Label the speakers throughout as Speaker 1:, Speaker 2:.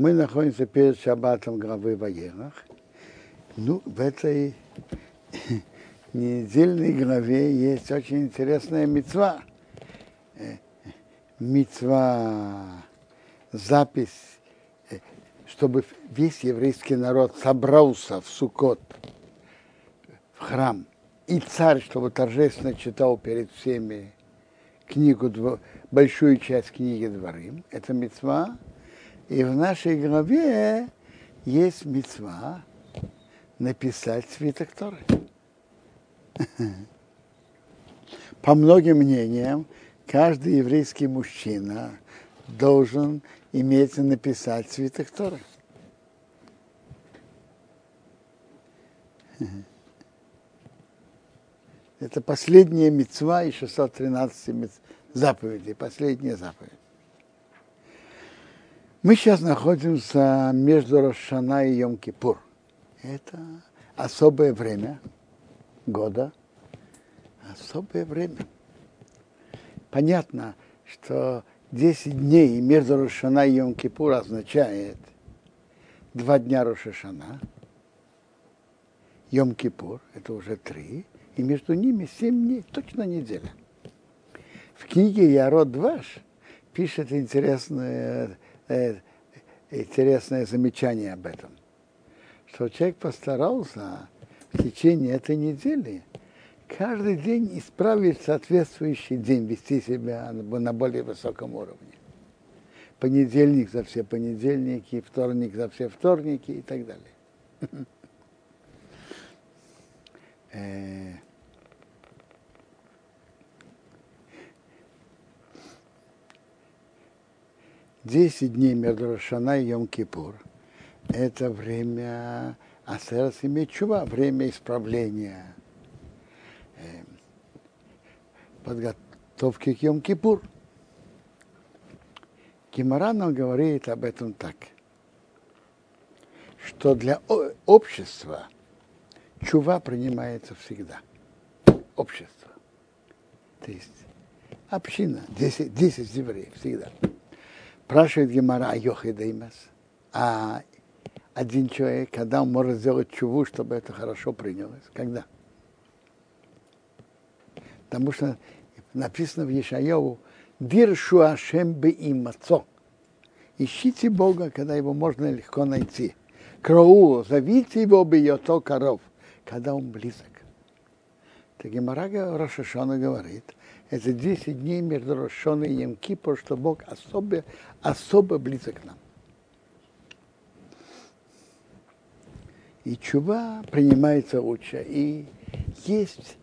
Speaker 1: Мы находимся перед шаббатом главы Ваерах. Ну, в этой недельной главе есть очень интересная мецва. Мецва, запись, чтобы весь еврейский народ собрался в Сукот, в храм, и царь, чтобы торжественно читал перед всеми книгу, большую часть книги Дворим. Это мецва. И в нашей главе есть мецва написать свиток Торы. По многим мнениям, каждый еврейский мужчина должен иметь написать свиток Торы. Это последняя мецва из 613 заповедей, последняя заповедь. Мы сейчас находимся между Рошана и Йом-Кипур. Это особое время года, особое время. Понятно, что 10 дней между Рошана и Йом-Кипур означает два дня Рошашана, Йом-Кипур, это уже три, и между ними 7 дней, точно неделя. В книге Ярод Дваш пишет интересное интересное замечание об этом, что человек постарался в течение этой недели каждый день исправить соответствующий день, вести себя на более высоком уровне. Понедельник за все понедельники, вторник за все вторники и так далее. 10 дней между Рошана и Йом-Кипур – это время Асерас и чува, время исправления, э, подготовки к Йом-Кипур. Гимара нам говорит об этом так, что для общества чува принимается всегда. Общество. То есть община, 10, 10 евреев всегда. Спрашивает Гемара о Йохидеймас. А один человек, когда он может сделать чуву, чтобы это хорошо принялось? Когда? Потому что написано в Ешаяу, Диршу Ашем бы имацо. Ищите Бога, когда его можно легко найти. Кроу, зовите его бы йото коров, когда он близок. Так Гемарага Рошашона говорит, это 10 дней между Рошоной и Емкипор, что Бог особо, особо близок к нам. И чува принимается лучше. И есть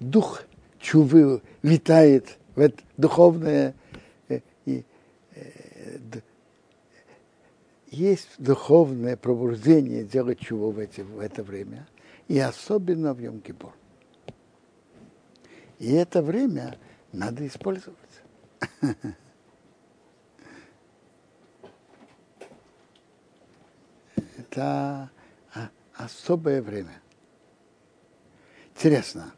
Speaker 1: дух чувы, витает в это духовное, э, и, э, есть духовное пробуждение делать чуву в, эти, в это время, и особенно в Йом-Кипур. И это время надо использовать. Это особое время. Интересно,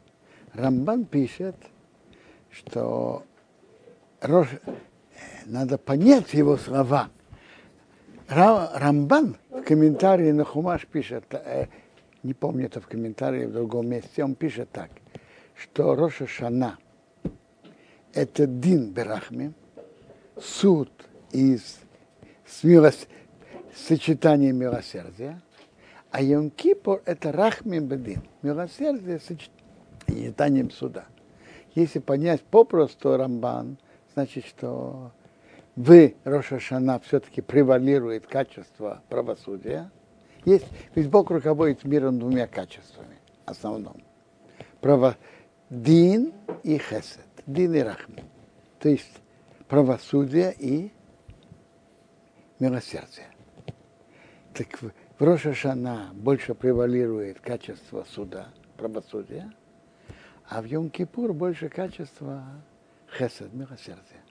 Speaker 1: Рамбан пишет, что надо понять его слова. Рамбан в комментарии на Хумаш пишет, э, не помню это в комментарии в другом месте, он пишет так – что Роша Шана – это Дин Берахми, суд из с милос, сочетания милосердия, а Йом Кипур – это Рахмим Бедин, милосердие с сочетанием суда. Если понять попросту Рамбан, значит, что вы, Роша Шана, все-таки превалирует качество правосудия. Есть, ведь Бог руководит миром двумя качествами, основном. Право, Дин и Хесед. Дин и Рахми. То есть правосудие и милосердие. Так в Роша Шана больше превалирует качество суда, правосудия, а в Йом-Кипур больше качества хесед, милосердия.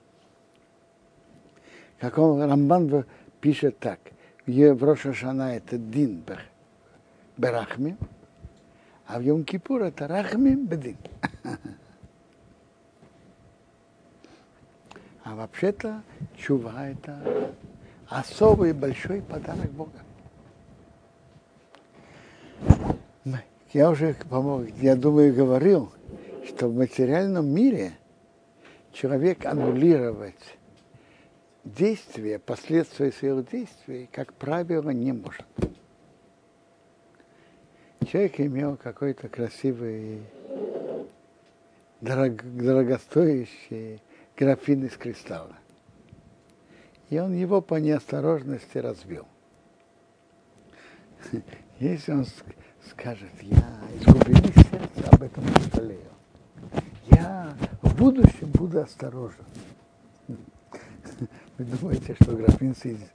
Speaker 1: Как он, Рамбан пишет так, в Роша Шана это дин берахми, а в Йом-Кипур это рахмим бедин. А вообще-то чува это особый большой подарок Бога. Я уже, я думаю, говорил, что в материальном мире человек аннулировать действия, последствия своих действий, как правило, не может. Человек имел какой-то красивый, дорог, дорогостоящий графин из кристалла. И он его по неосторожности разбил. Если он скажет, я из глубины сердца об этом не жалею. Я в будущем буду осторожен. Вы думаете, что графин соединится?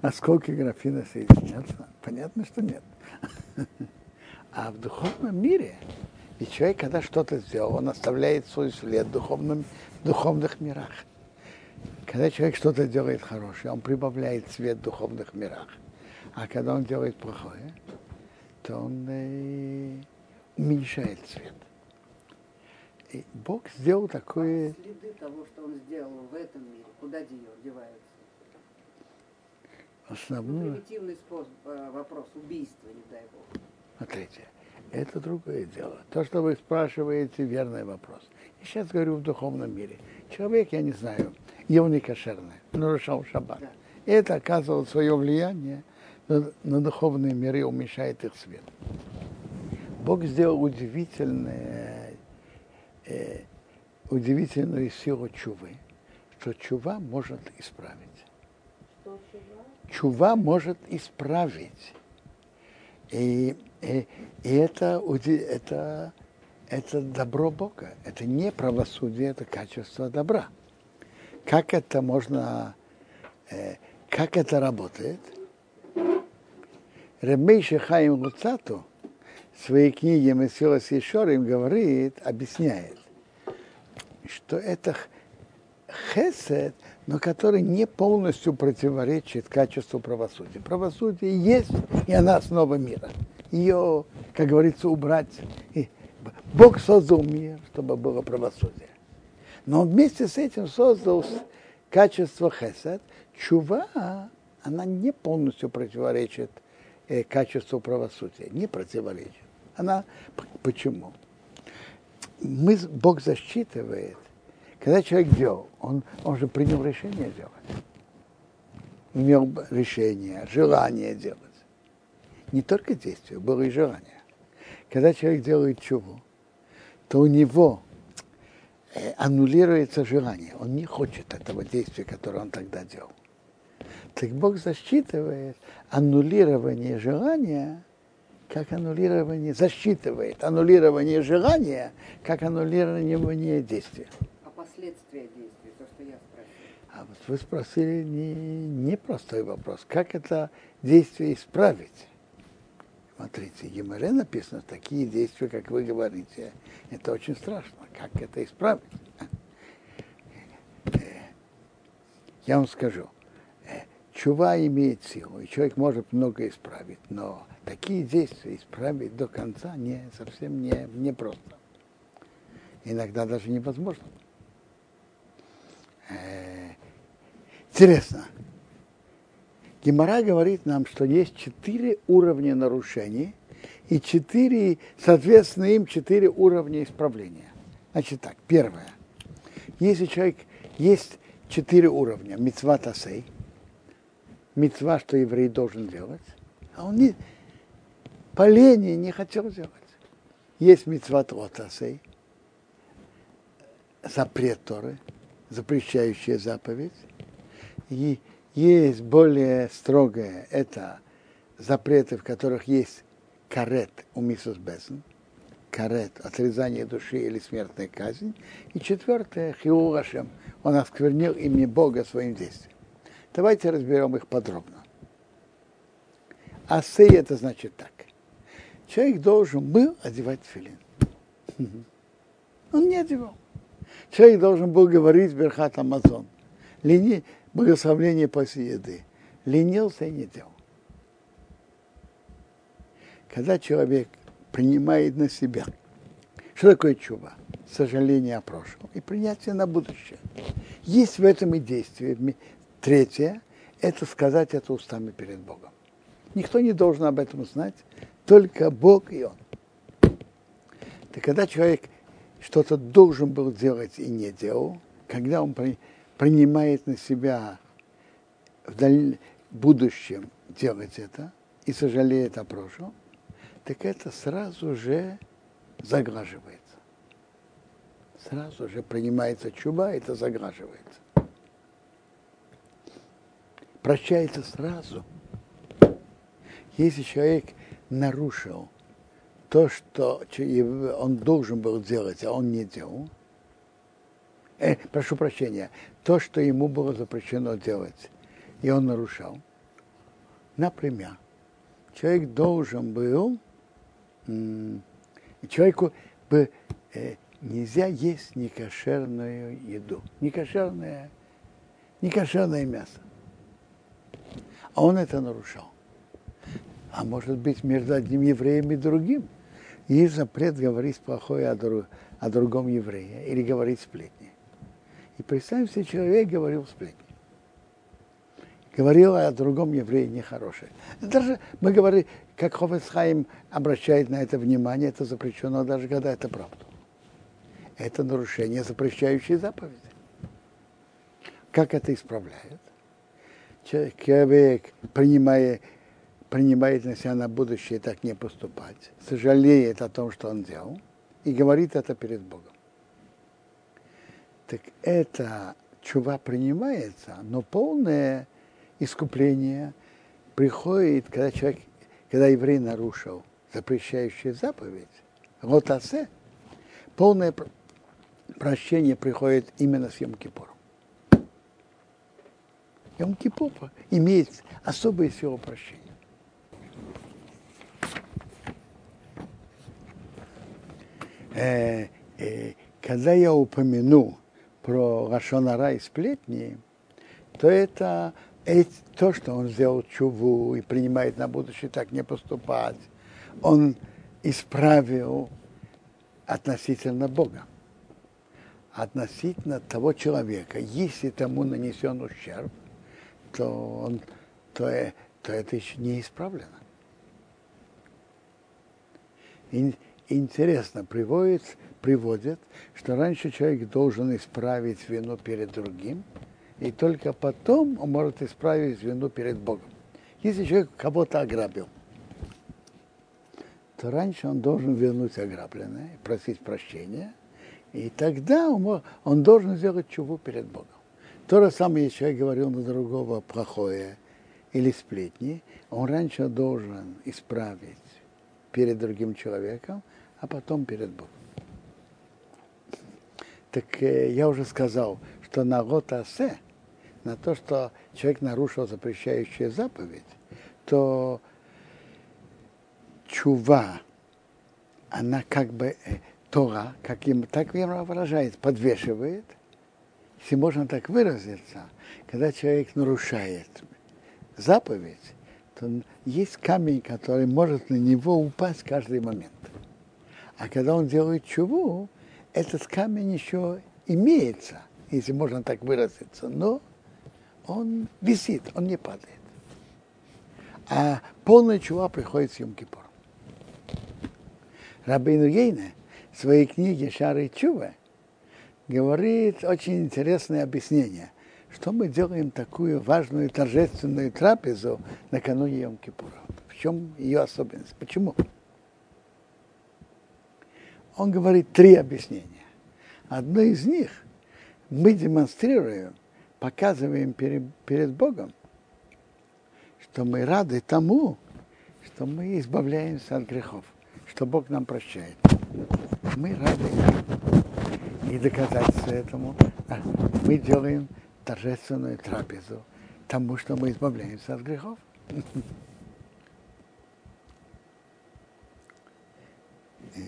Speaker 1: Осколки графина соединятся? Понятно, что нет. А в духовном мире, и человек, когда что-то сделал, он оставляет свой след в, духовном, в духовных мирах. Когда человек что-то делает хорошее, он прибавляет свет в духовных мирах. А когда он делает плохое, то он э, уменьшает свет. И Бог сделал такое...
Speaker 2: А следы того, что он сделал в этом мире, куда деваются?
Speaker 1: Основное...
Speaker 2: Ну, примитивный способ, э, вопрос убийства, не дай Бог.
Speaker 1: Смотрите, это другое дело. То, что вы спрашиваете, верный вопрос. Я сейчас говорю в духовном мире. Человек, я не знаю, ел не кошерный, нарушал шаббат. И это оказывало свое влияние на, на духовные миры, уменьшает их свет. Бог сделал удивительное, э, удивительную силу чувы, что чува может исправить.
Speaker 2: Что чува?
Speaker 1: Чува может исправить. И, и, и это, это, это добро Бога. Это не правосудие, это качество добра. Как это можно, э, как это работает – Рабейши Хаим Гуцату в своей книге Месилас Ешорим говорит, объясняет, что это хесед, но который не полностью противоречит качеству правосудия. Правосудие есть, и она основа мира. Ее, как говорится, убрать. И Бог создал мир, чтобы было правосудие. Но вместе с этим создал качество хесед. Чува, она не полностью противоречит э, качеству правосудия, не противоречит. Она почему? Мы, Бог засчитывает, когда человек делал, он, он же принял решение делать. Имел решение, желание делать. Не только действие, было и желание. Когда человек делает чуву, то у него э, аннулируется желание. Он не хочет этого действия, которое он тогда делал. Так Бог засчитывает аннулирование желания, как аннулирование, засчитывает аннулирование желания, как аннулирование действия.
Speaker 2: А последствия действия, то, что я спросил?
Speaker 1: А вот вы спросили не, не простой вопрос. Как это действие исправить? Смотрите, в Гимаре написано, такие действия, как вы говорите, это очень страшно. Как это исправить? Э, я вам скажу – чува имеет силу, и человек может много исправить, но такие действия исправить до конца не, совсем не, не просто. Иногда даже невозможно. Э, интересно. Гемора говорит нам, что есть четыре уровня нарушений и четыре, соответственно, им четыре уровня исправления. Значит так, первое. Если человек есть четыре уровня, мецва тасей – мецва, что еврей должен делать, а он не, по лени не хотел делать. Есть мецва Тротасей, запрет Торы, запрещающая заповедь, и есть более строгое, это запреты, в которых есть карет у мисус Бесен, карет, отрезание души или смертная казнь. И четвертое, хиурашем, он осквернил имя Бога своим действием. Давайте разберем их подробно. Асей это значит так. Человек должен был одевать филин. Он не одевал. Человек должен был говорить Берхат Амазон. Лени... Благословление после еды. Ленился и не делал. Когда человек принимает на себя, что такое чува? Сожаление о прошлом и принятие на будущее. Есть в этом и действие, Третье это сказать это устами перед Богом. Никто не должен об этом знать, только Бог и Он. Так когда человек что-то должен был делать и не делал, когда он принимает на себя в будущем делать это и сожалеет о прошлом, так это сразу же заграживается. Сразу же принимается чуба, это заграживается. Прощается сразу. Если человек нарушил то, что он должен был делать, а он не делал, э, прошу прощения, то, что ему было запрещено делать, и он нарушал. Например, человек должен был, человеку бы э, нельзя есть некошерную еду, некошерное, некошерное мясо. А он это нарушал. А может быть между одним евреем и другим – есть запрет говорить плохое о, друг, о другом еврее или говорить сплетни. И представим себе, человек говорил сплетни. Говорил о другом еврее нехорошее. Даже мы говорим, как Хофесхайм обращает на это внимание, это запрещено даже когда это правда. Это нарушение запрещающей заповеди. Как это исправляет? Человек, принимая принимает на себя на будущее так не поступать, сожалеет о том, что он делал, и говорит это перед Богом. Так это чува принимается, но полное искупление приходит, когда человек, когда еврей нарушил запрещающую заповедь, вот асе, полное прощение приходит именно с Йом-Кипуром. Йом-Кипур имеет особое силу прощения. э, э, когда я упомяну про Рашонара и сплетни, то это, то, что он сделал чуву и принимает на будущее так не поступать, он исправил относительно Бога. Относительно того человека, если тому нанесен ущерб, то, он, то, э, то это еще не исправлено. И, интересно приводит, приводит, что раньше человек должен исправить вину перед другим, и только потом он может исправить вину перед Богом. Если человек кого-то ограбил, то раньше он должен вернуть ограбленное, просить прощения, и тогда он, должен сделать чуву перед Богом. То же самое, если человек говорил на другого плохое или сплетни, он раньше должен исправить перед другим человеком, а потом перед Богом. Так э, я уже сказал, что на Ротасе, на то, что человек нарушил запрещающую заповедь, то чува, она как бы э, Тора, как им, так им выражает, подвешивает, если можно так выразиться, когда человек нарушает заповедь, то есть камень, который может на него упасть каждый момент. А когда он делает чуву, этот камень еще имеется, если можно так выразиться, но он висит, он не падает. А полная чува приходит с Йом-Кипуром. Рабейну Ейне в своей книге «Шары Чува» говорит очень интересное объяснение, что мы делаем такую важную торжественную трапезу накануне Йом-Кипура. В чем ее особенность? Почему? Он говорит три объяснения. Одно из них мы демонстрируем, показываем перед, перед Богом, что мы рады тому, что мы избавляемся от грехов, что Бог нам прощает. Мы рады. И доказательство этому мы делаем торжественную трапезу тому, что мы избавляемся от грехов. И Э,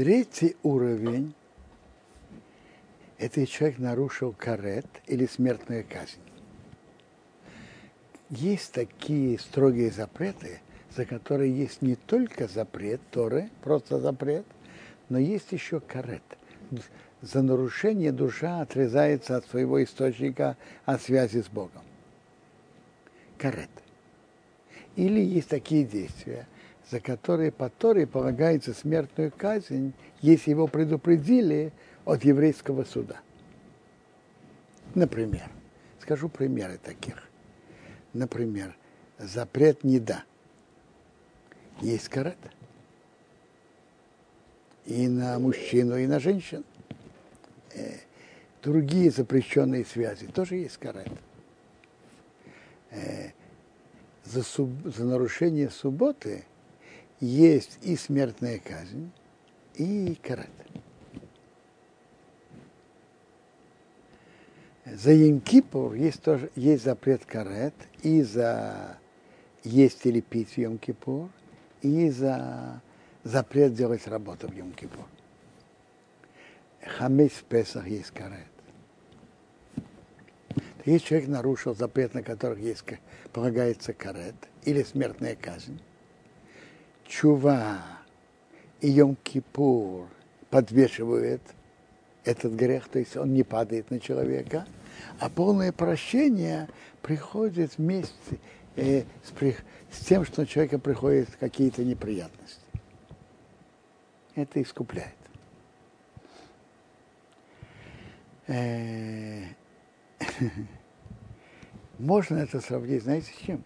Speaker 1: третий уровень – это человек нарушил карет или смертную казнь. Есть такие строгие запреты, за которые есть не только запрет Торы, просто запрет, Но есть еще карет. За нарушение душа отрезается от своего источника, от связи с Богом. Карет. Или есть такие действия, за которые по Торе полагается смертную казнь, если его предупредили от еврейского суда. Например, скажу примеры таких. Например, запрет не да. Есть карет. И на мужчину, и на женщину. Э, другие запрещенные связи тоже есть карет. За, суб, за нарушение субботы есть и смертная казнь, и карет. За Йом-Кипур есть, тоже, есть запрет карет, и за есть или пить в Йом-Кипур, и за запрет делать работу в Йом-Кипур. Хамец в Песах есть карет. Если человек нарушил запрет, на которых есть, полагается карет, или смертная казнь, чува и Йом-Кипур подвешивают этот грех, то есть он не падает на человека, а полное прощение приходит вместе э, с, с тем, что у человека приходят какие-то неприятности. Это искупляет. Э, можно это сравнить, знаете, с чем?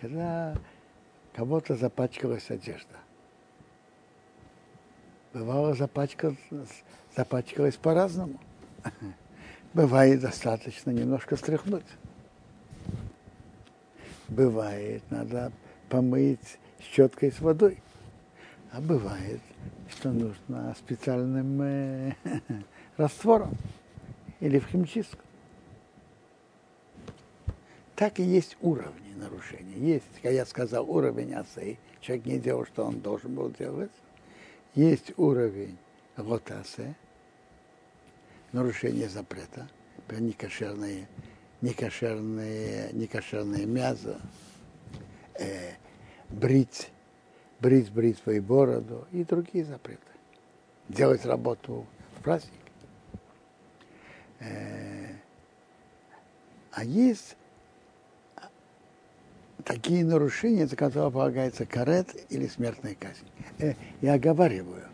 Speaker 1: Когда кого-то запачкалась одежда. Бывало запачкалась, запачкалась по-разному. Бывает достаточно немножко стряхнуть. Бывает, надо помыть щеткой с водой. А бывает, что нужно специальным э, раствором или в химчистку. Так и есть уровни нарушения. Есть, как я сказал, уровень асы. Человек не делал, что он должен был делать. Есть уровень ротасе, нарушение запрета, некошерное, некошерное, некошерное мясо, э, брить, брить, брить свою бороду и другие запреты. Делать работу в праздник. Э, а есть такие нарушения, за которые полагается карет или смертная казнь. Э, я оговариваю.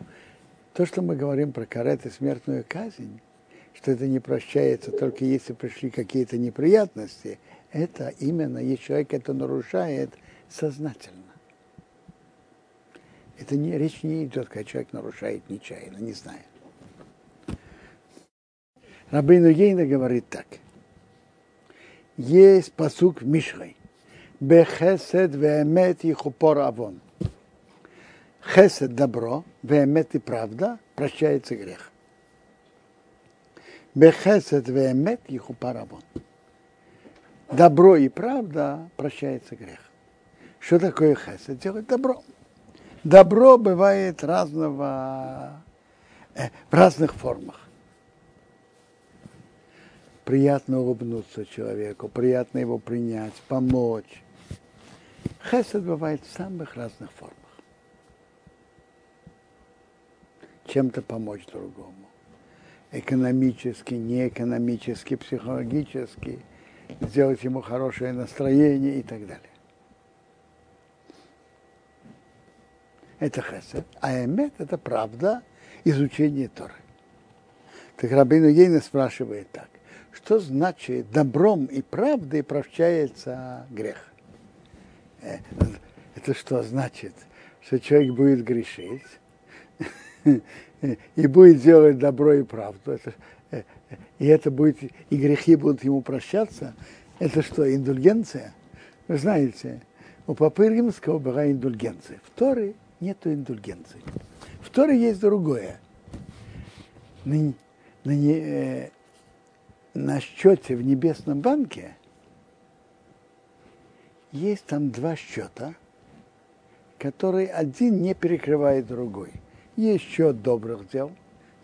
Speaker 1: То, что мы говорим про карет и смертную казнь, что это не прощается только если пришли какие-то неприятности, это именно если человек это нарушает сознательно. Это не, речь не идет, когда человек нарушает нечаянно, не знает. Рабыну Ейна говорит так. Есть посук в. Бехесед веемет и хупор авон. Хесед – добро, веемет и правда, прощается грех. Бехесед веемет и хупор авон. Добро и правда прощается грех. Что такое хесед? Делать добро. Добро бывает разного, э, в разных формах. Приятно улыбнуться человеку, приятно его принять, помочь, Хесед бывает в самых разных формах. Чем-то помочь другому. Экономически, неэкономически, психологически, сделать ему хорошее настроение и так далее. Это хесед. А эмет – это правда изучение Торы. Так Рабину Ейна спрашивает так. Что значит добром и правдой прощается грех? Это что значит? Что человек будет грешить и будет делать добро и правду. Это, э, и это будет, и грехи будут ему прощаться. Это что, индульгенция? Вы знаете, у Папы Римского была индульгенция. В Торе нету индульгенции. В Торе есть другое. На, на, э, на счете в небесном банке – есть там два счета, которые один не перекрывает другой. Есть счет добрых дел,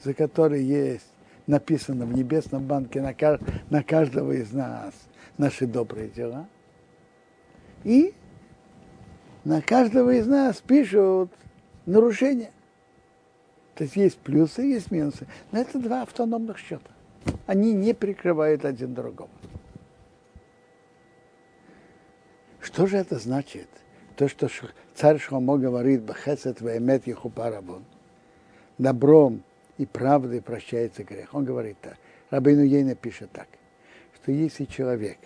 Speaker 1: за который есть написано в небесном банке на, на каждого из нас наши добрые дела. И на каждого из нас пишут нарушения. То есть есть плюсы, есть минусы. Но это два автономных счета. Они не прикрывают один другого. Что же это значит? То, что царь Шломо говорит, Бахесет ваэмет ехупарабон, добром и правдой прощается грех. Он говорит так. Рабину Ейна пишет так, что если человек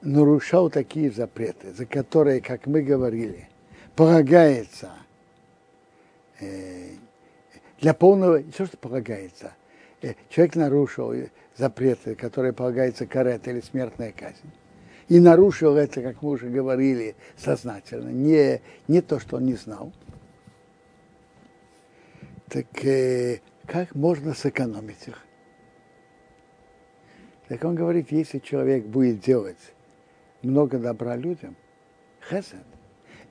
Speaker 1: нарушал такие запреты, за которые, как мы говорили, полагается э, для полного, то, что полагается, э, человек нарушил запреты, которые полагается карет или смертная казнь, и нарушил это, как мы уже говорили, сознательно, не, не то, что он не знал, так э, как можно сэкономить их? Так он говорит, если человек будет делать много добра людям, хесед,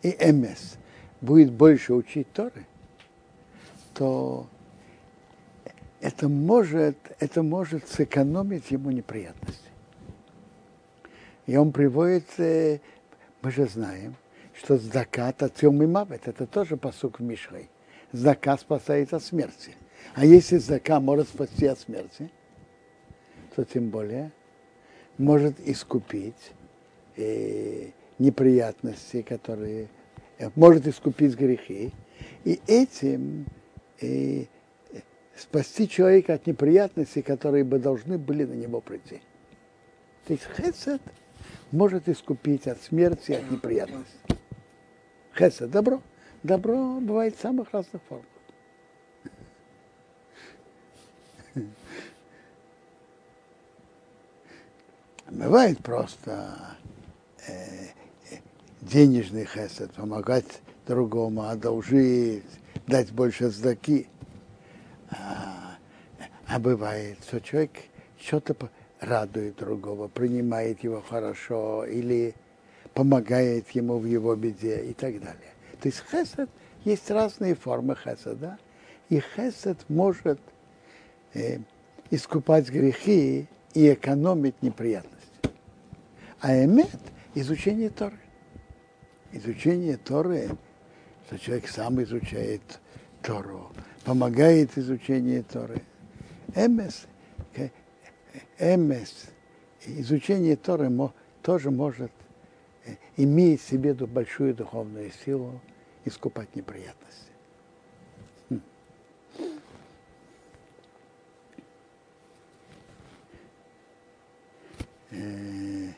Speaker 1: и МС будет больше учить Торы, то это может, это может сэкономить ему неприятности. И он приводит, э, мы же знаем, что закат от и мавет, это тоже посук в Мишлей. Зака спасает от смерти. А если зака может спасти от смерти, то тем более может искупить э, неприятности, которые э, может искупить грехи, и этим э, спасти человека от неприятностей, которые бы должны были на него прийти. То есть хесед может искупить от смерти, от неприятностей. Хесед – добро. Добро бывает в самых разных формах. Бывает просто э, денежный хесед, помогать другому, одолжить, дать больше сдаки. А, а бывает, что человек что-то радует другого, принимает его хорошо или помогает ему в его беде и так далее. То есть хесед, есть разные формы хеседа, и хесед может э, искупать грехи и экономить неприятности. А эмет – изучение Торы. Изучение Торы, что человек сам изучает Тору, помогает изучению Торы. Эмес, эмес, изучение Торы тоже может э, иметь в себе большую духовную силу искупать неприятности. Хм. Э,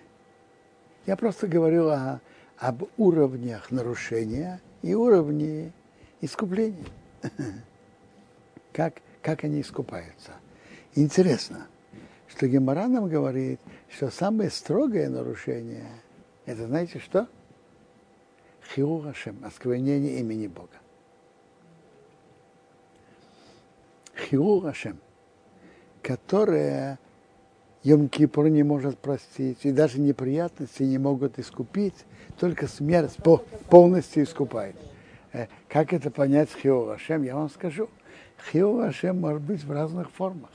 Speaker 1: я просто говорю о, об уровнях нарушения и уровне искупления. Как, как они искупаются. Интересно, что Гемора нам говорит, что самое строгое нарушение, это знаете что? Хиу Хашем, осквернение имени Бога. Хиу Хашем, которое Йом-Кипур не может простить, и даже неприятности не могут искупить, только смерть полностью искупает. Э, как это понять с Хио Ашем, я вам скажу. Хио Ашем может быть в разных формах.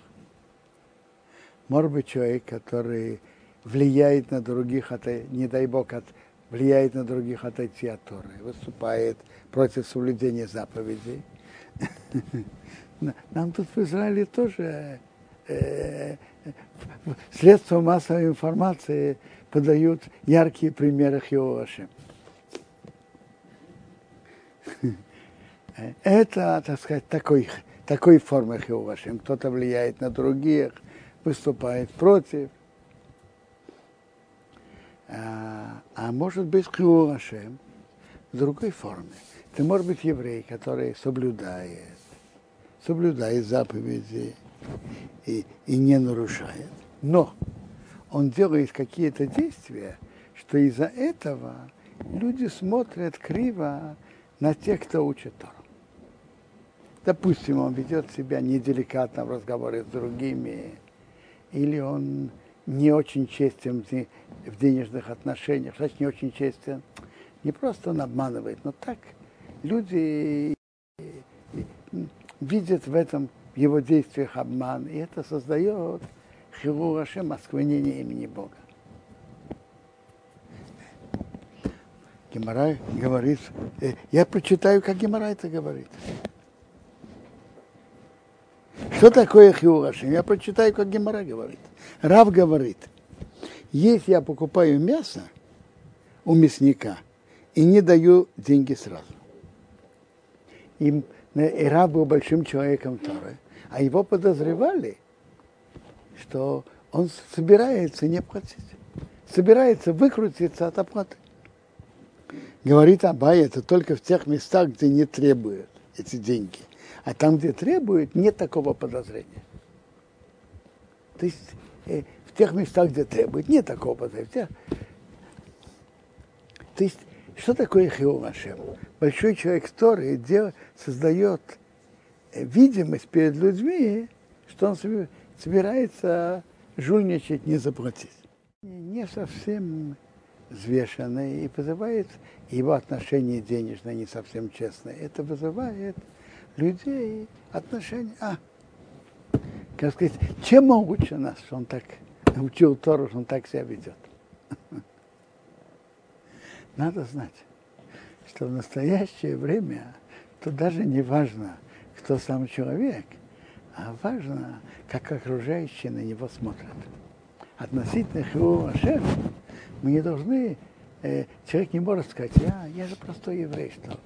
Speaker 1: Может быть человек, который влияет на других, не дай Бог, от, влияет на других отойти от Торы, выступает против соблюдения заповедей. Нам тут в Израиле тоже э, средства массовой информации подают яркие примеры Хиоши. Это, так сказать, такой, такой формы Хиошим. Кто-то влияет на других, выступает против. А, а может быть Хиошим в другой форме. Это может быть еврей, который соблюдает, соблюдает заповеди, и, и не нарушает. Но он делает какие-то действия, что из-за этого люди смотрят криво на тех, кто учит Тору. Допустим, он ведет себя неделикатно в разговоре с другими, или он не очень честен в денежных отношениях, значит, не очень честен. Не просто он обманывает, но так люди видят в этом в его действиях обман, и это создает хилу Рашем, осквернение имени Бога. Гемора говорит, э, я прочитаю, как Гемора это говорит. Что такое хиурашим? Я прочитаю, как Гемора говорит. Рав говорит, если я покупаю мясо у мясника и не даю деньги сразу, и, и Рав был большим человеком Торы, а его подозревали, что он собирается не платить, собирается выкрутиться от оплаты. Говорит Абай, это только в тех местах, где не требуют эти деньги. А там, где требуют, нет такого подозрения. То есть э, в тех местах, где требуют, нет такого подозрения. То есть, что такое Хиомашем? Большой человек Торы дел, создает э, видимость перед людьми, что он собирается жульничать, не заплатить. Не совсем взвешенный и вызывает его отношение денежное не совсем честное. Это вызывает людей отношения. А, как сказать, чем он лучше нас, что он так учил Тору, что он так себя ведет? Надо знать, что в настоящее время то даже не важно, кто сам человек, а важно, как окружающие на него смотрят. Относительно его Ашем мы не должны, э, человек не может сказать, я, я же простой еврей, что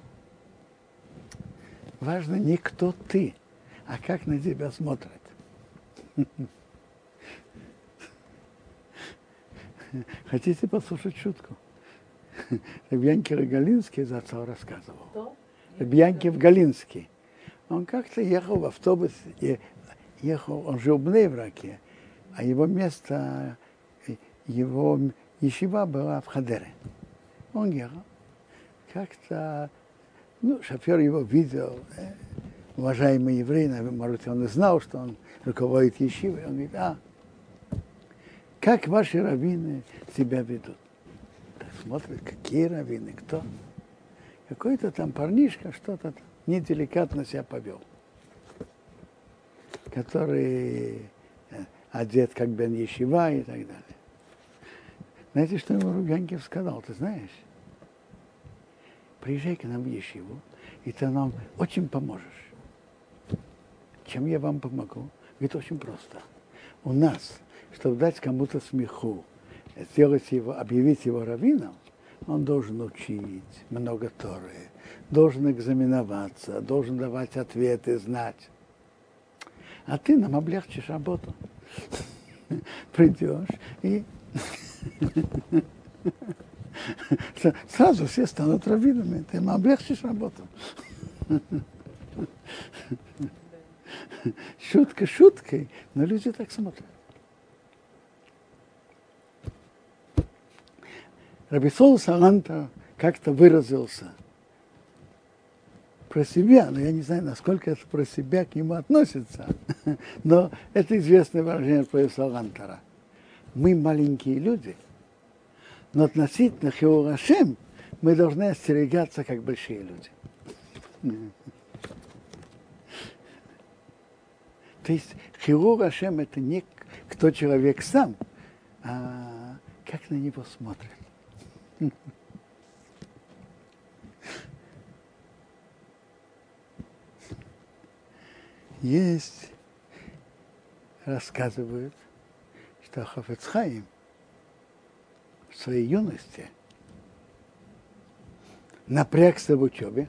Speaker 1: важно не кто ты, а как на тебя смотрят. Хотите послушать шутку? Рабьянки Рогалинский за отца рассказывал. Рабьянки в Галинский. Он как-то ехал в автобусе, ехал, он жил в Нейвраке, а его место, его Ешива была в Хадере. Он ехал. Как-то, ну, шофер его видел, э, уважаемый еврей, может, он и знал, что он руководит Ешивой. Он говорит, а, как ваши раввины себя ведут? Так смотрят, какие раввины, кто? Какой-то там парнишка что-то неделикатно себя повел, который э, одет как Бен Ешива и так далее. Знаете, что ему Рубянкив сказал, ты знаешь? Приезжай к нам в Ешиву, и ты нам очень поможешь. Чем я вам помогу? Говорит, очень просто. У нас, чтобы дать кому-то смеху, сделать его, объявить его раввином, он должен учить много Торы, должен экзаменоваться, должен давать ответы, знать. А ты нам облегчишь работу. Придешь и Сразу все станут раввинами, ты им облегчишь работу. Шутка шуткой, но люди так смотрят. Рабисол Саланта как-то выразился про себя, но я не знаю, насколько это про себя к нему относится, но это известное выражение про Салантара мы маленькие люди, но относительно Хеурашем мы должны остерегаться, как большие люди. То есть Хирур Ашем это не кто человек сам, а как на него смотрят. Есть, рассказывают, что Хафецхайм в своей юности напрягся в учебе,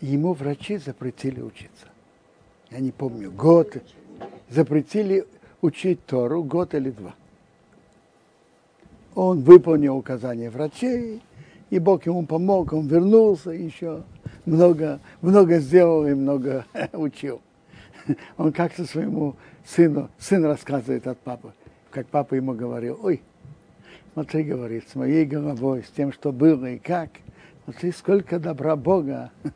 Speaker 1: ему врачи запретили учиться. Я не помню, год. Запретили учить Тору год или два. Он выполнил указания врачей, и Бог ему помог, он вернулся еще много, много сделал и много учил. Он как-то своему сыну, сын рассказывает от папы, как папа ему говорил, ой, смотри, говорит, с моей головой, с тем, что было и как, смотри, сколько добра Бога,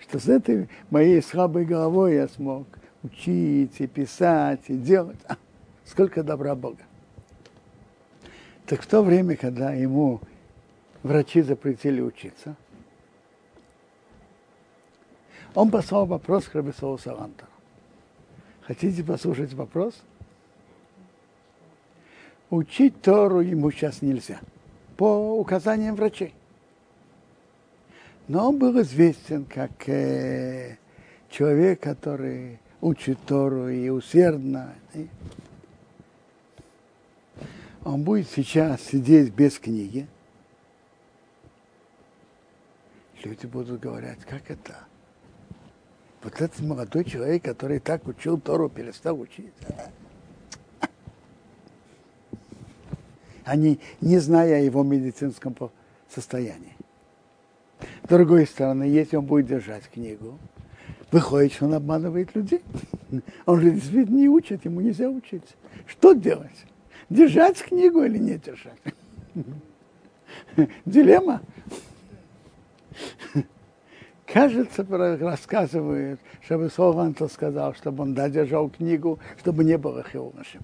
Speaker 1: что с этой моей слабой головой я смог учить и писать и делать. А, сколько добра Бога. Так в то время, когда ему врачи запретили учиться, он послал вопрос к Рабисову Савантару. Хотите послушать вопрос? Учить Тору ему сейчас нельзя, по указаниям врачей. Но он был известен как э, человек, который учит Тору и усердно. И он будет сейчас сидеть без книги. Люди будут говорить, как это? Вот этот молодой человек, который так учил Тору, перестал учить. Они, не зная о его медицинском состоянии. С другой стороны, если он будет держать книгу, выходит, что он обманывает людей. Он же действительно не учит, ему нельзя учиться. Что делать? Держать книгу или не держать? Дилемма. Кажется, рассказывает, чтобы Солванто сказал, чтобы он да, держал книгу, чтобы не было хилношем.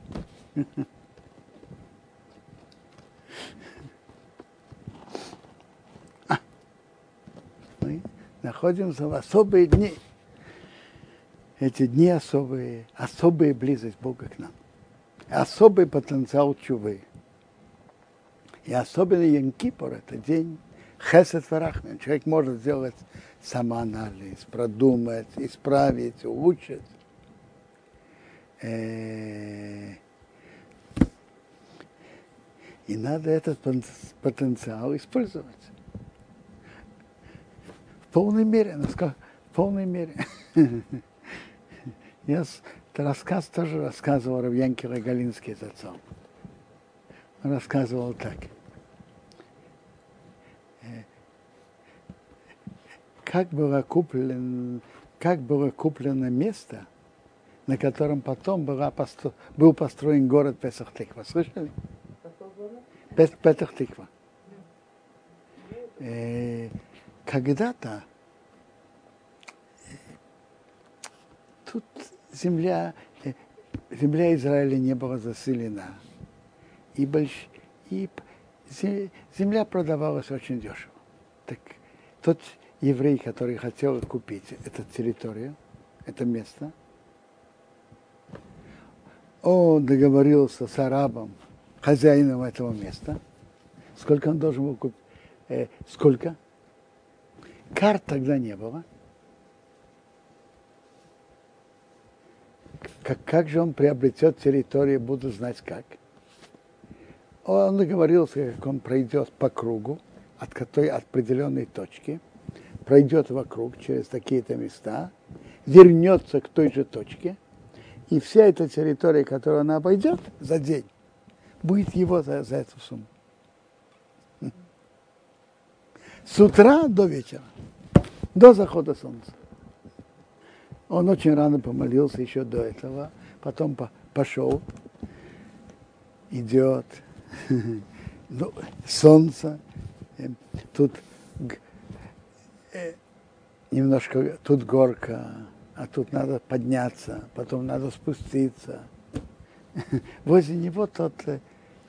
Speaker 1: Мы находимся в особые дни. Эти дни особые, особая близость Бога к нам. Особый потенциал чувы. И особенно Янкипор – это день Хесед Варахмен. Человек может сделать самоанализ, продумать, исправить, улучшить. Э, и надо этот потенциал использовать. В полной мере, в полной мере. Я рассказ тоже рассказывал Равьянке Рогалинский отцом. Он рассказывал так – как было куплено, как было куплено место, на котором потом была постро, был построен город Песах-Тыква. Слышали? Песах-Тыква. Э, когда-то э, тут земля, э, земля Израиля не была заселена. И, больш, и земля продавалась очень дешево. Так тот еврей, который хотел купить эту территорию, это место, он договорился с арабом, хозяином этого места, сколько он должен был купить, э, сколько? Карт тогда не было. Как, как же он приобретет территорию, буду знать как. Он договорился, как он пройдет по кругу от, той определенной точки – пройдет вокруг через такие-то места, вернется к той же точке, и вся эта территория, которую она обойдет за день, будет его за, за эту сумму. С утра до вечера, до захода солнца. Он очень рано помолился еще до этого, потом по пошел, идет, ну, солнце, э, тут немножко тут горка, а тут надо подняться, потом надо спуститься. Возле него тот,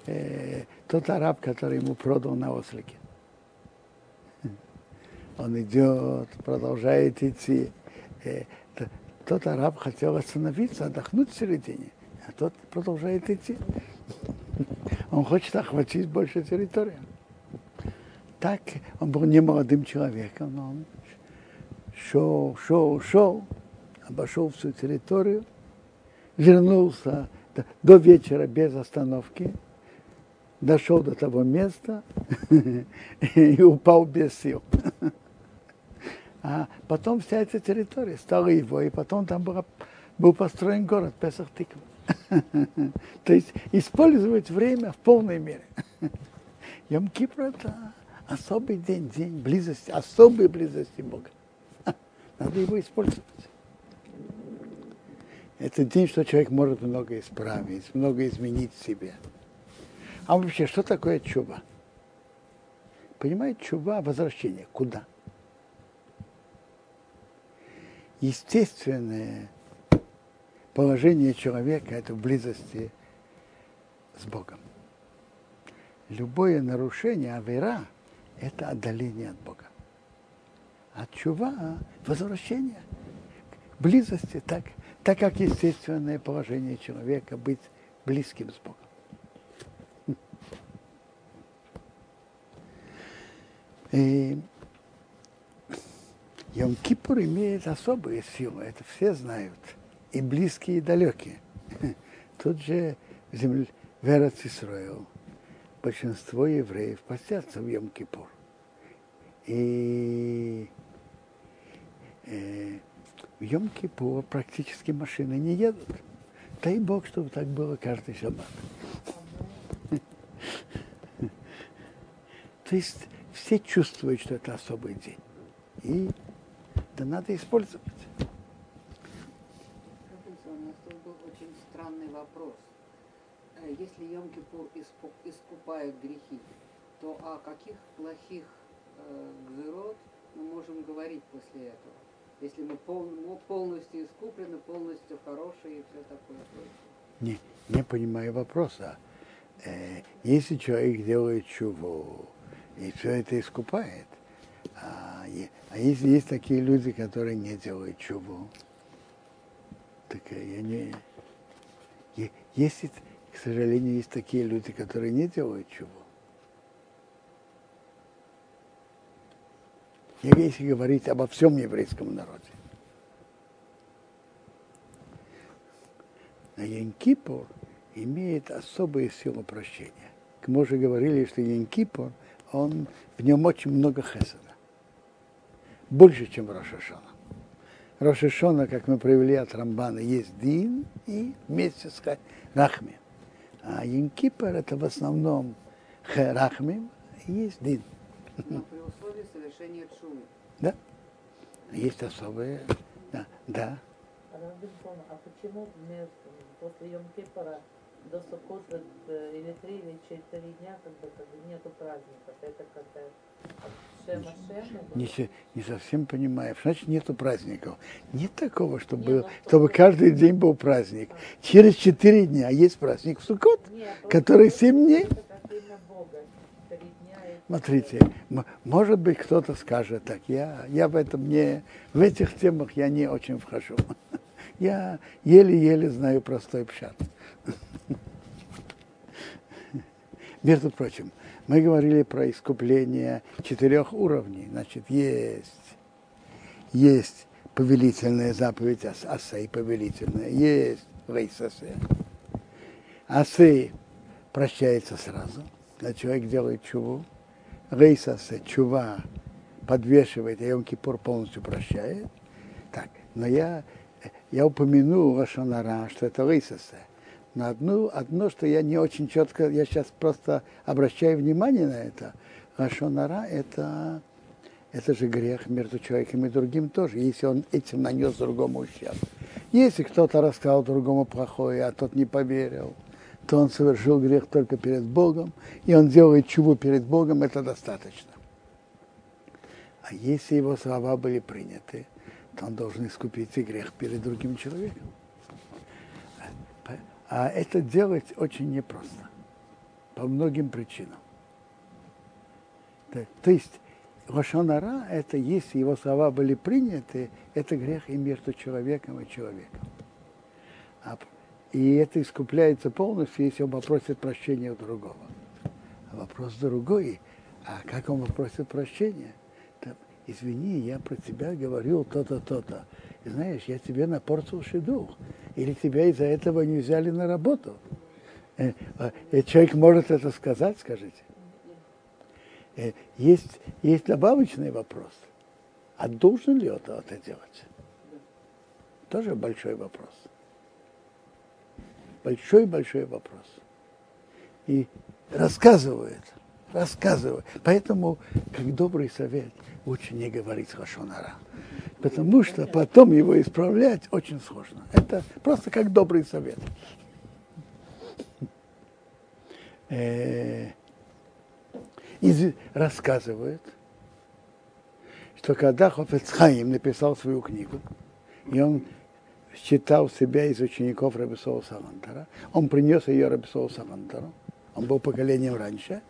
Speaker 1: э, тот араб, который ему продал на ослике. Он идет, продолжает идти. Э, тот араб хотел остановиться, отдохнуть в середине, а тот продолжает идти. Он хочет охватить больше территорию. Так, он был не молодым человеком, но он шел, шел, шел, обошел всю территорию, вернулся до вечера без остановки, дошел до того места и упал без сил. А потом вся эта территория стала его, и потом там была, был построен город Песах Тыква. То есть использовать время в полной мере. Йом Кипр это особый день, день близости, особой близости Бога. Надо его использовать. Это день, что человек может много исправить, много изменить в себе. А вообще, что такое чува? Понимаете, чува – возвращение. Куда? Естественное положение человека – это в близости с Богом. Любое нарушение, авера – это отдаление от Бога. А чува – возвращение близости, так, так как естественное положение человека быть близким с Богом. И Йом-Кипур имеет особые силы, это все знают, и близкие, и далекие. Тут же в земле в Израил большинство евреев постятся в Йом-Кипур. И э, в Йом-Кипур практически машины не едут. Дай Бог, чтобы так было каждый шаббат. То есть все чувствуют, что это особый день. И это надо использовать.
Speaker 2: Был очень странный вопрос. Э, Если Йом-Кипур искупает грехи, то о каких плохих э, гзерот мы можем говорить после этого? Если мы пол, полностью искуплены, полностью хорошие и все такое.
Speaker 1: Не, не понимаю вопроса. Э, если человек делает чуву, и все это искупает, а, е- а если есть такие люди, которые не делают чуву, так э, я не... Если, к сожалению, есть такие люди, которые не делают чуву. Если говорить обо всем еврейском народе. А Янкипур имеет особые силы прощения. Мы уже говорили, что Янкипур, он, в нем очень много хесада. Больше, чем Рошашона. Рошашона, как мы привели от Рамбана, есть Дин и вместе с Рахми. А Янкипур это в основном Рахмим и есть Дин.
Speaker 2: Но при условии совершения чувы.
Speaker 1: Да? Есть особые. Да, да.
Speaker 3: А почему после Йом-Кипра до Суккот э, или три или четыре дня как бы, как бы нету праздников? Это когда Шема?
Speaker 1: Не, се- не совсем понимаю. Значит, нету праздников. Нет такого, чтобы,
Speaker 3: Не, ну,
Speaker 1: чтобы
Speaker 3: чтобы-
Speaker 1: каждый день был праздник. Через четыре дня есть праздник в Суккот,
Speaker 3: Нет,
Speaker 1: который семь дней. Смотрите, может быть, кто-то скажет так. Я, я в этом не, в этих темах я не очень вхожу. Я еле-еле знаю простой пшат. Между прочим, мы говорили про искупление четырех уровней. Значит, есть, есть повелительная заповедь ас- Асей, повелительная, есть рейс Асей. Асей прощается сразу, когда человек делает чуву. Рейс Асей, чува подвешивает, и Йом Кипур полностью прощает. Так, но я, я упомянул Рашонара, что это рейс Но одно, одно, что я не очень четко, я сейчас просто обращаю внимание на это. Рашонара это, это же грех между человеком и другим тоже, если он этим нанес другому ущерб. Если кто-то рассказал другому плохое, а тот не поверил, то он совершил грех только перед Богом, и он делает чего перед Богом, это достаточно. А если его слова были приняты, то он должен искупить и грех перед другим человеком. А это делать очень непросто. По многим причинам. То, есть Лошонара, это если его слова были приняты, это грех и между человеком и человеком. А, и это искупляется полностью, если он попросит прощения у другого. А вопрос другой, а как он попросит прощения? Там, Извини, я про тебя говорил то-то, то-то. Знаешь, я тебе напортил шедух. Или тебя из-за этого не взяли на работу. Э, э, э, Человек может это сказать, скажите. Э, Есть, есть добавочный вопрос. А должен ли это, это делать? Тоже большой вопрос. Большой-большой вопрос. И рассказывает, рассказывает. Поэтому, как добрый совет, лучше не говорить хашонара. Потому что потом его исправлять очень сложно. Это просто как добрый совет. Э, из- рассказывает, что когда Хофецхаим написал свою книгу, и он считал себя из учеников Рабисова Савантара, он принес ее Рабисову Савантару, он был поколением раньше,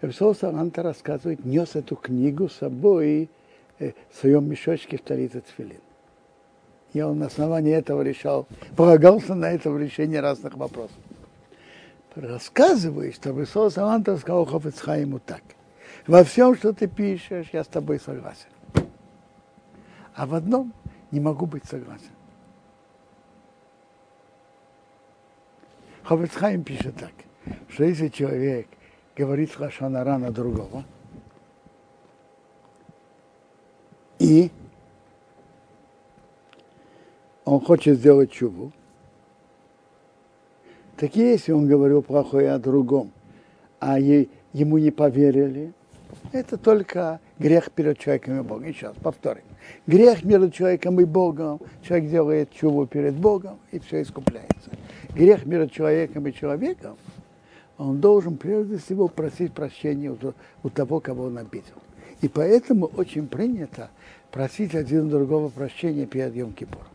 Speaker 1: Рабисов Савантар рассказывает, нес эту книгу с собой э, в своем мешочке в Талице Цфилин. И он на основании этого решал, полагался на это в решении разных вопросов. Рассказывает, что Рабисов Савантар сказал Хофецхаиму так. Во всем, что ты пишешь, я с тобой согласен. А в одном не могу быть согласен. Ховецхайм пишет так, что если человек говорит лашонара на другого, и он хочет сделать чуву, так если он говорил плохое о другом, а ему не поверили, это только грех перед человеком и Богом. Еще раз повторим. Грех между человеком и Богом, человек делает чуву перед Богом, и все искупляется. Грех между человеком и человеком, он должен прежде всего просить прощения у, у того, кого он обидел. И поэтому очень принято просить один другого прощения перед Йом Кипуром.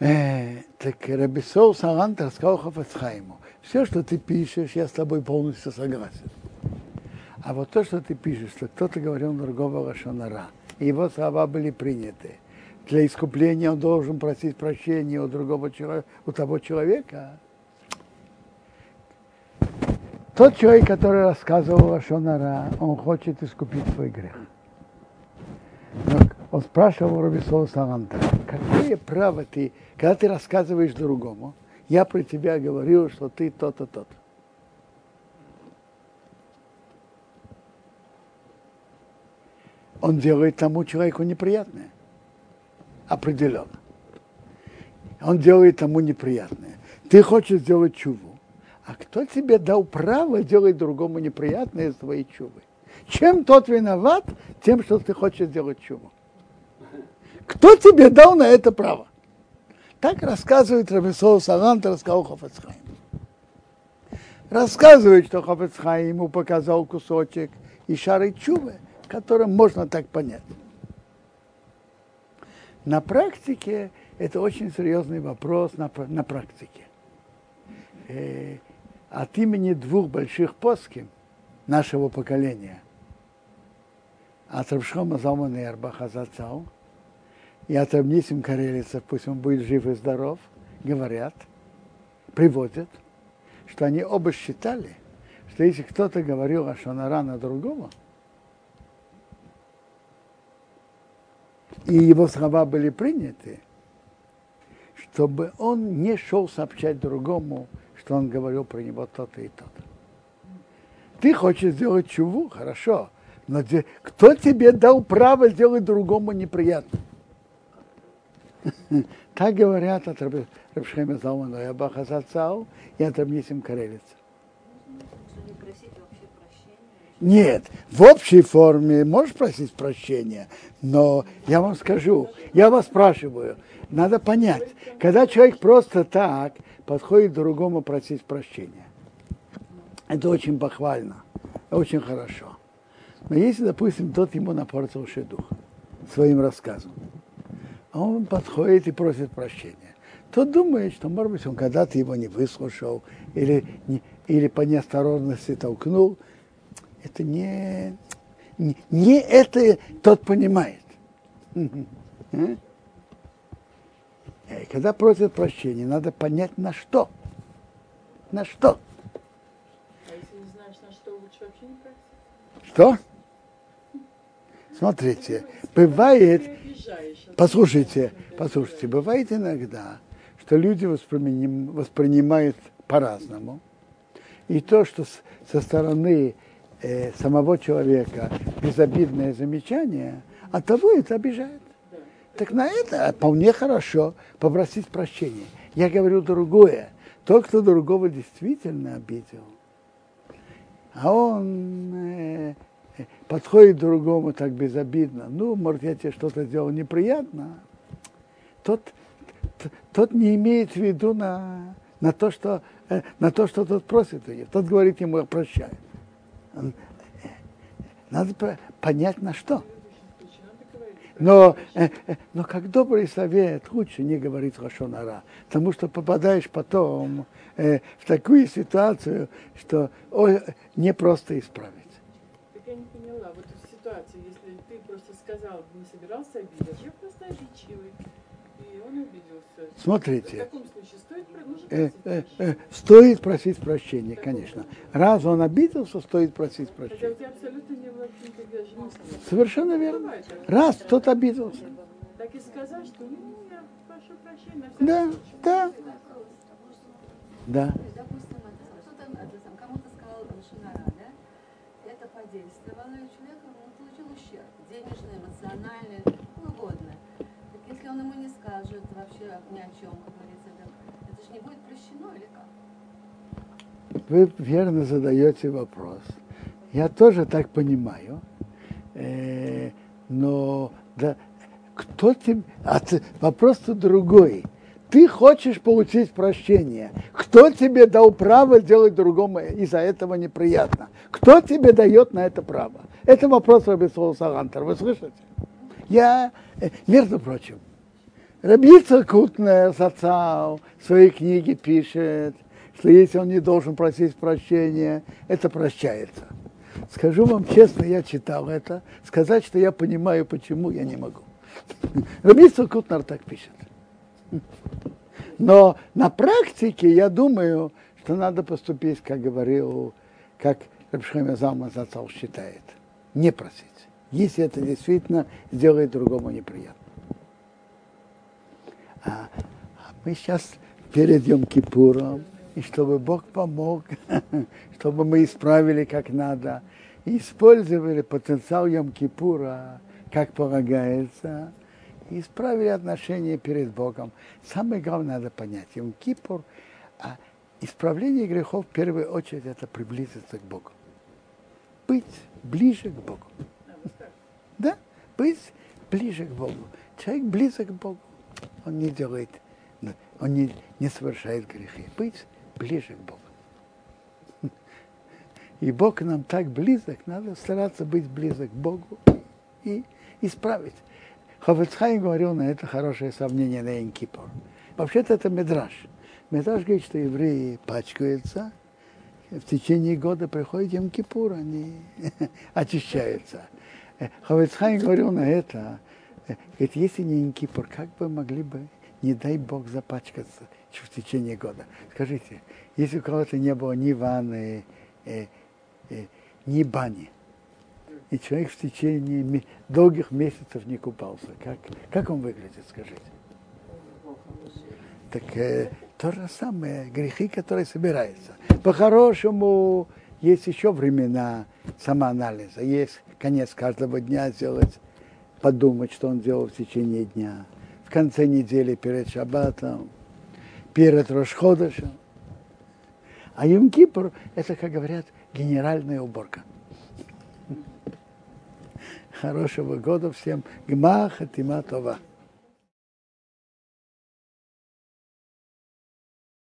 Speaker 1: Э, так Рабисол Салант рассказал Хафацхайму. Все, что ты пишешь, я с тобой полностью согласен. А вот то, что ты пишешь, что кто-то говорил другого Лашонара, его слова были приняты, для искупления он должен просить прощения у другого человека, у того человека. Тот человек, который рассказывал Лашонара, он хочет искупить свой грех. Он спрашивал у Рабисола Саланта, какое право ты, когда ты рассказываешь другому, я про тебя говорил, что ты то-то, то-то. Он делает тому человеку неприятное. Определенно. Он делает тому неприятное. Ты хочешь сделать чуву. А кто тебе дал право делать другому неприятное из твоей чувы? Чем тот виноват? Тем, что ты хочешь сделать чуву. Кто тебе дал на это право? Так рассказывает Рабисол Салант, рассказал Хофецхайм. Рассказывает, что Хофецхайм ему показал кусочек и шары чувы, которым можно так понять. На практике это очень серьезный вопрос на, на практике. Э, от имени двух больших поским нашего поколения, от Рабшома Залмана и Арбаха Зацау, и от Амнисим Карелицев, пусть он будет жив и здоров, говорят, приводят, что они оба считали, что если кто-то говорил о Шонара на и его слова были приняты, чтобы он не шел сообщать другому, что он говорил про него то-то и то-то. Ты хочешь сделать чуву, хорошо, но кто тебе дал право сделать другому неприятно? Так говорят от Рабшхема Залмана и Абаха Зацау и от Рабнисим Карелица. Нет, в общей форме можешь просить прощения, но я вам скажу, я вас спрашиваю, надо понять, когда человек просто так подходит другому просить прощения, это очень похвально, очень хорошо. Но если, допустим, тот ему напортил дух своим рассказом, а он подходит и просит прощения. Тот думает, что, может быть, он когда-то его не выслушал или, не, или по неосторожности толкнул. Это не, не, не это тот понимает. А? Э, когда просят прощения, надо понять на что. На что.
Speaker 3: А если не знаешь, на что, лучше вообще не просить?
Speaker 1: Что? Смотрите, бывает, послушайте, послушайте, бывает иногда, что люди воспринимают по-разному. И то, что со стороны э, самого человека безобидное замечание, от того это обижает. Так на это вполне хорошо попросить прощения. Я говорю другое. Тот, кто другого действительно обидел, а он э, подходит другому так безобидно, ну, может, я тебе что-то сделал неприятно, тот, тот не имеет в виду на, на, то, что, э, на то, что тот просит ее. Тот говорит ему, прощай. Э, надо понять, на что. Но, э, но как добрый совет, лучше не говорить лошонара, потому что попадаешь потом э, в такую ситуацию, что о, не просто исправить
Speaker 3: я не поняла, вот в ситуации, если ты просто сказал, не собирался обидеть, я просто обидчивый.
Speaker 4: И он обиделся. В
Speaker 1: Смотрите,
Speaker 4: таком случае стоит продолжить
Speaker 1: э,
Speaker 4: просить
Speaker 1: э,
Speaker 4: прощения?
Speaker 1: э, стоит просить прощения, конечно. Раз он обиделся, стоит просить
Speaker 4: Хотя у
Speaker 1: прощения.
Speaker 4: тебя абсолютно не было никаких даже мыслей.
Speaker 1: Совершенно верно. Раз кто-то обиделся.
Speaker 4: Так и сказать, что ну, я прошу прощения
Speaker 1: Да, да, да.
Speaker 5: Допустим, кто-то кому-то сказал Шинара, да? Это подействовало, и человек ну, получил ущерб, денежный, эмоциональный, ну, угодно. Так если он ему не скажет вообще ни о чем, как говорится, это же не будет прощено или как?
Speaker 1: Вы верно задаете вопрос. Я тоже так понимаю. Э, но да, кто тебе... А ты- вопрос-то другой. Ты хочешь получить прощение. Кто тебе дал право делать другому из-за этого неприятно? Кто тебе дает на это право? Это вопрос Рабисола Сагантер. Вы слышите? Я, э, между прочим, Рабица Кутнер Сацау в своей книге пишет, что если он не должен просить прощения, это прощается. Скажу вам честно, я читал это. Сказать, что я понимаю, почему, я не могу. Рабица Кутнер так пишет. Но на практике я думаю, что надо поступить, как говорил, как Рабшхайма Залман Зацал считает. Не просить. Если это действительно сделает другому неприятно. А, мы сейчас перед Йом-Кипуром, и чтобы Бог помог, чтобы мы исправили как надо, и использовали потенциал Йом-Кипура, как полагается, и исправили отношения перед Богом. Самое главное надо понять, Йом-Кипур, а исправление грехов в первую очередь это приблизиться к Богу. Быть ближе к Богу. Да, быть ближе к Богу. Человек близок к Богу. Он не делает, он не, не совершает грехи. Быть ближе к Богу. И Бог нам так близок, надо стараться быть близок к Богу и исправить. Ховецхайм говорил на это хорошее сравнение на Инкипор. Вообще-то это Медраж. Медраж говорит, что евреи пачкаются, в течение года приходит Йом Кипур, они очищаются. Ховецхайм говорил на это, э, говорит, если не Йом Кипур, как бы могли бы, не дай Бог, запачкаться в течение года? Скажите, если у кого-то не было ни ванны, э, э, ни бани, и человек в течение долгих месяцев не купался, как, как он выглядит, скажите? Так э, то же самое, грехи, которые собираются. По-хорошему, есть еще времена самоанализа. Есть конец каждого дня сделать, подумать, что он делал в течение дня. В конце недели перед шаббатом, перед Рошходышем. А Юм-Кипр – это, как говорят, генеральная уборка. Хорошего года всем. Гмаха Тима Това.